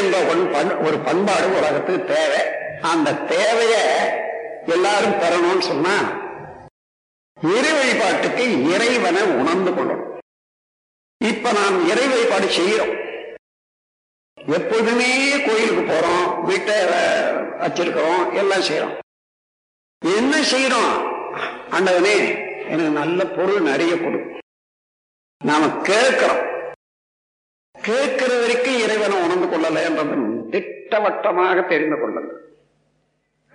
என்ற ஒரு பண்பாடு உலகத்துக்கு தேவை. அந்த தேவைய எல்லாரும் பெறணும்னு சொன்னா இறை வழிபாட்டுக்கு இறைவனை உணர்ந்து கொள்ளணும். இப்ப நாம் இறை வழிபாடு செய்யறோம். எப்பொழுதுமே கோயிலுக்கு போறோம் வீட்டை வச்சிருக்கிறோம் எல்லாம் செய்யறோம். என்ன செய்யறோம்? ஆண்டவனே எனக்கு நல்ல பொருள் நிறைய கொடு. நாம கேட்கிறோம். கேட்கிற வரைக்கும் இறைவனை கொள்ளல என்றது திட்டவட்டமாக தெரிந்து கொள்ளல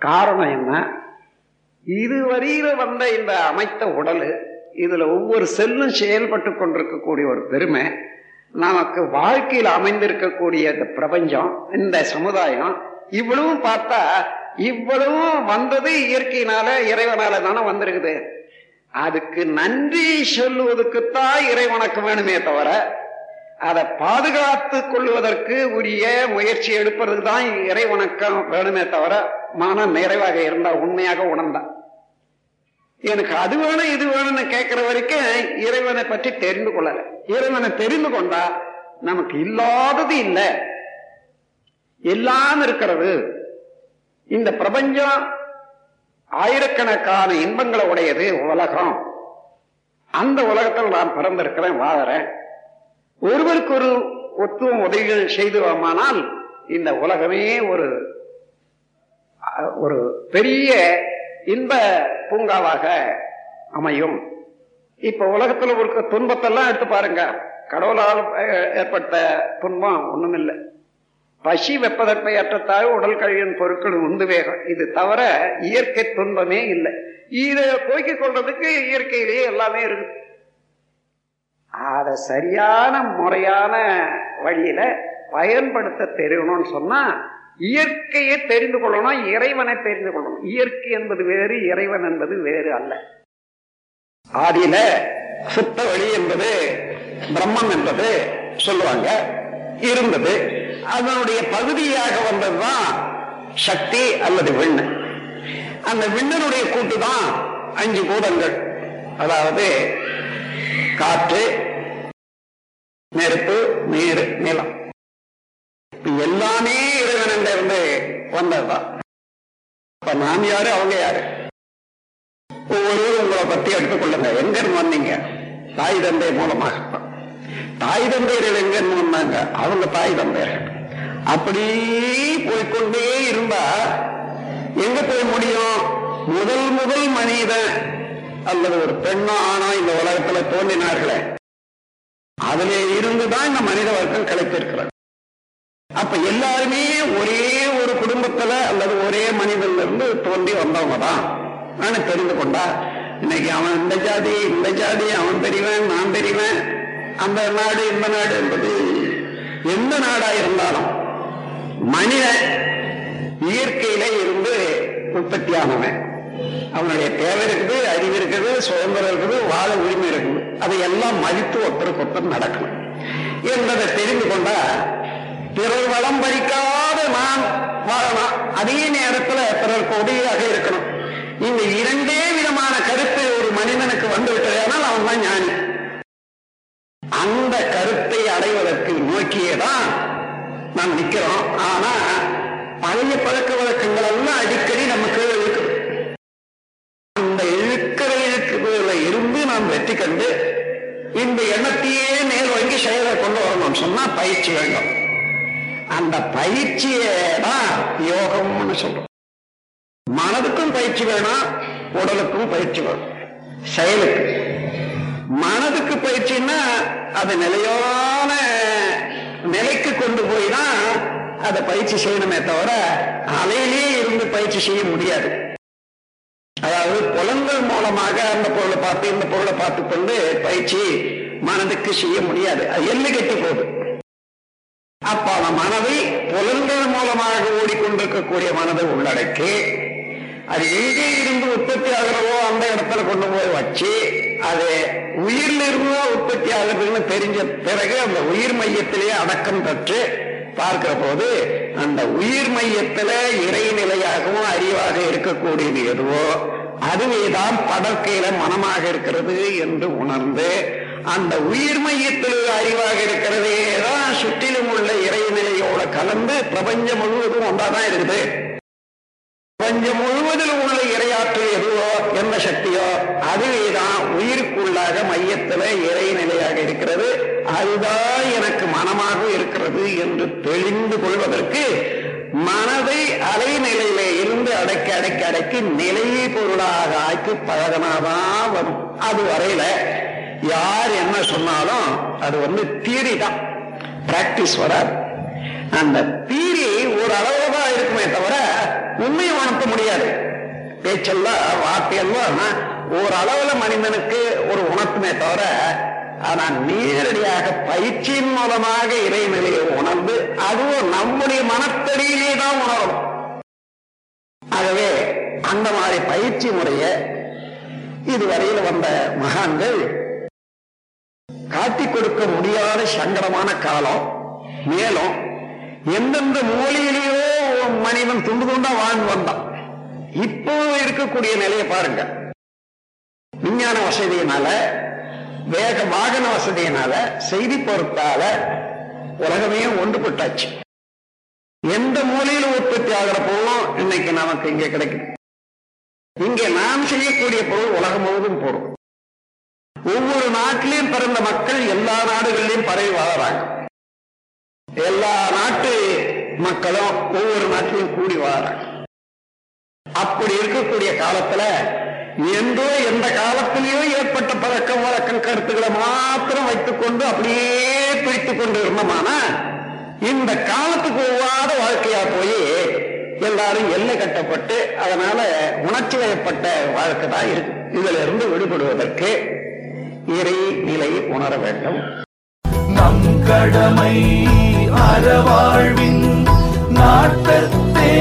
காரணம் என்ன? இதுவரையில் வந்த இந்த அமைத்த உடல் இதுல ஒவ்வொரு செல்லும் செயல்பட்டு கொண்டிருக்கக்கூடிய ஒரு பெருமை நமக்கு வாழ்க்கையில் அமைந்திருக்கக்கூடிய இந்த பிரபஞ்சம் இந்த சமுதாயம் இவ்வளவும் பார்த்தா இவ்வளவும் வந்தது இயற்கையினால இறைவனால தானே வந்திருக்குது. அதுக்கு நன்றி சொல்லுவதுக்குத்தான் இறைவனுக்கு வேணுமே தவிர அதை பாதுகாத்து கொள்வதற்கு உரிய முயற்சி எடுப்பது தான் இறைவணக்கம் வேணுமே தவிர மன நிறைவாக இருந்தா உண்மையாக உணர்ந்தா எனக்கு அது வேணும் இது வேணும்னு கேட்கிற வரைக்கும் இறைவனை பற்றி தெரிந்து கொள்ளல. இறைவனை தெரிந்து கொண்டா நமக்கு இல்லாதது இல்லை. எல்லாம் இருக்கிறது. இந்த பிரபஞ்சம் ஆயிரக்கணக்கான இன்பங்களை உடையது உலகம். அந்த உலகத்தில் நான் பிறந்திருக்கிறேன் வாழறேன். ஒருவருக்கு ஒரு ஒத்துவம் உதவிகள் செய்துவோமானால் இந்த உலகமே ஒரு ஒரு பெரிய இன்ப பூங்காவாக அமையும். இப்ப உலகத்துல இருக்க துன்பத்தெல்லாம் எடுத்து பாருங்க. கடவுளால் ஏற்பட்ட துன்பம் ஒண்ணுமில்லை. பசி வெப்பதற்பை அற்றத்தாய் உடல் கழிவின் பொருட்கள் உந்து வேகம். இது தவிர இயற்கை துன்பமே இல்லை. இதை போக்கிக் கொள்றதுக்கு இயற்கையிலேயே எல்லாமே இருக்கு அதை சரியான முறையான வழியில பயன்படுத்த தெரியணும்னு சொன்னா இயற்கையை தெரிந்து கொள்ளணும் இறைவனை தெரிந்து கொள்ளணும். இயற்கை என்பது வேறு இறைவன் என்பது வேறு அல்ல. ஆதியில சுத்த வழி என்பது பிரம்மம் என்பது சொல்லுவாங்க இருந்தது. அதனுடைய பகுதியாக வந்ததுதான் சக்தி அல்லது விண்ணு. அந்த விண்ணனுடைய கூட்டு தான் அஞ்சு பூதங்கள். அதாவது காற்று நெருப்பு நீர் நிலம். எல்லாமே இறைவனிட இருந்து வந்ததுதான். இப்ப நாம் யாரு அவங்க யாரு? ஒவ்வொருவரும் உங்களை பத்தி எடுத்துக்கொள்ளுங்க எங்க இருந்து வந்தீங்க? தாய் தந்தை மூலமாக. தாய் தந்தையர்கள் எங்க இருந்து வந்தாங்க? அவங்க தாய் தந்தையர்கள் அப்படி போய்க்கொண்டே இருந்தா எங்க போய் முடியும்? முதல் முதல் மனிதன். அல்லது ஒரு பெண்ணோ ஆணோ இந்த உலகத்துல தோன்றினார்களே அதிலே இருந்துதான் இந்த மனித வர்க்கம் கிடைத்திருக்கிறது. அப்ப எல்லாருமே ஒரே ஒரு குடும்பத்துல அல்லது ஒரே மனிதன்ல இருந்து தோன்றி வந்தவங்க தான் நான் தெரிந்து கொண்டா இன்னைக்கு அவன் இந்த ஜாதி இந்த ஜாதி அவன் பெரியவன் நான் பெரியவன் அந்த நாடு இந்த நாடு என்பது எந்த நாடா இருந்தாலும் மனிதன் இயற்கையில இருந்து உற்பத்தியானவன். அவனுடைய தேவை இருக்குது அறிவு இருக்குது சுதந்திரம் இருக்குது வாழ உரிமை இருக்குது. அதையெல்லாம் மதித்து ஒருத்தருக்கு ஒருத்தர் நடக்கணும். என்பதை தெரிந்து கொண்டா பிறர் வளம் பறிக்காத நான் வாழலாம். அதே நேரத்தில் பிறருக்கு உதவியாக இருக்கணும். இந்த இரண்டே விதமான கருத்து ஒரு மனிதனுக்கு வந்து விட்டதானால் அவன் தான் ஞானி. அந்த கருத்தை அடைவதற்கு நோக்கியே தான் நாம் நிற்கிறோம். ஆனா பழைய பழக்க வழக்கங்கள் எல்லாம் அடிக்கடி இருந்து இந்த எண்ணத்தையே மேல் வாங்கி செயலை கொண்டு வரணும் சொன்னா பயிற்சி வேண்டும். அந்த பயிற்சியை தான் யோகம்னு சொல்றோம். மனதுக்கும் பயிற்சி வேணும் உடலுக்கும் பயிற்சி வேணும். செயலுக்கு. மனதுக்கு பயிற்சின்னா அது நிலையான நிலைக்கு கொண்டு போய் தான் அதை பயிற்சி செய்யணுமே தவிர அலையிலேயே இருந்து பயிற்சி செய்ய முடியாது. அதாவது புலன்கள் மூலமாக அந்த பொருளை பார்த்து இந்த பொருளை பார்த்து கொண்டு பயிற்சி மனதுக்கு செய்ய முடியாது. அது எல்லு கெட்டு போகுது. அப்ப அந்த மனதை புலன்கள் மூலமாக ஓடிக்கொண்டிருக்கக்கூடிய மனதை உள்ளடக்கி அது எங்கே இருந்து உற்பத்தி ஆகிறதோ அந்த இடத்துல கொண்டு போய் வச்சு அது உயிரில் இருந்தோ உற்பத்தி ஆகுதுன்னு தெரிஞ்ச பிறகு அந்த உயிர் மையத்திலேயே அடக்கம் பெற்று பார்க்கிற போது அந்த உயிர் மையத்துல இறைநிலையாகவும் அறிவாக இருக்கக்கூடியது எதுவோ அதுவேதான் படற்கையில மனமாக இருக்கிறது என்று உணர்ந்து அந்த உயிர் மையத்தில் அறிவாக இருக்கிறதே தான் சுற்றிலும் உள்ள இறைநிலையோட கலந்து பிரபஞ்சம் முழுவதும் ஒன்றாதான் இருக்குது. பிரபஞ்சம் முழுவதிலும் உள்ள இரையாற்றல் எதுவோ எந்த சக்தியோ அதுவேதான் உயிருக்குள்ளாக மையத்தில் இறைநிலையாக இருக்கிறது. அதுதான் எனக்கு மனமாக இருக்கிறது என்று தெளிந்து கொள்வதற்கு மனதை அலைநிலையில இருந்து அடக்கி அடக்கி அடக்கி நிலையை பொருளாக ஆக்கி பழகனாதான் வரும். அது வரையில யார் என்ன சொன்னாலும் அது வந்து தியரி தான். பிராக்டிஸ் வராது. அந்த தீரி ஒரு அளவுல தான் இருக்குமே தவிர உண்மையை உணர்த்த முடியாது. பேச்செல்லாம் வார்த்தையெல்லாம் ஒரு அளவுல மனிதனுக்கு ஒரு உணர்த்துமே தவிர ஆனா நேரடியாக பயிற்சியின் மூலமாக இறைநிலையை உணர்ந்து அதுவும் நம்முடைய மனத்தடியிலே தான் உணரும். ஆகவே அந்த மாதிரி பயிற்சி முறைய இதுவரையில் வந்த மகான்கள் காட்டிக் கொடுக்க முடியாத சங்கடமான காலம். மேலும் எந்தெந்த மூலையிலேயோ மனிதன் துண்டு துண்டா வாழ்ந்து வந்தான். இப்போ இருக்கக்கூடிய நிலையை பாருங்க விஞ்ஞான வசதியினால வேக வாகன வசதியினால செய்தி பொருத்தால உலகமே ஒன்றுபட்டாச்சு. எந்த மூலையில உற்பத்தி ஆகிற பொருளும் இன்னைக்கு நமக்கு இங்கே கிடைக்குது. இங்கே நாம் செய்யக்கூடிய பொருள் உலகம் முழுவதும் போறோம் ஒவ்வொரு நாட்டிலையும் பிறந்த மக்கள் எல்லா நாடுகளிலையும் பரவி வாழறாங்க எல்லா நாட்டு மக்களும் ஒவ்வொரு நாட்டிலையும் கூடி வாழறாங்க அப்படி இருக்கக்கூடிய காலத்துல என்றோ எந்த காலத்திலேயோ ஏற்பட்ட பழக்கம் வழக்கம் கருத்துக்களை மாத்திரம் வைத்துக் கொண்டு அப்படியே பிடித்துக் கொண்டு இருந்தோமானா? இந்த காலத்துக்கு ஒவ்வாத வாழ்க்கையா போய் எல்லாரும் எல்லை கட்டப்பட்டு அதனால உணர்ச்சி வயப்பட்ட வாழ்க்கை தான் இருக்கு. இதுல இருந்து விடுபடுவதற்கு இறை நிலை உணர வேண்டும். நம் கடமை அறவாழ்வின் நாட்டத்தே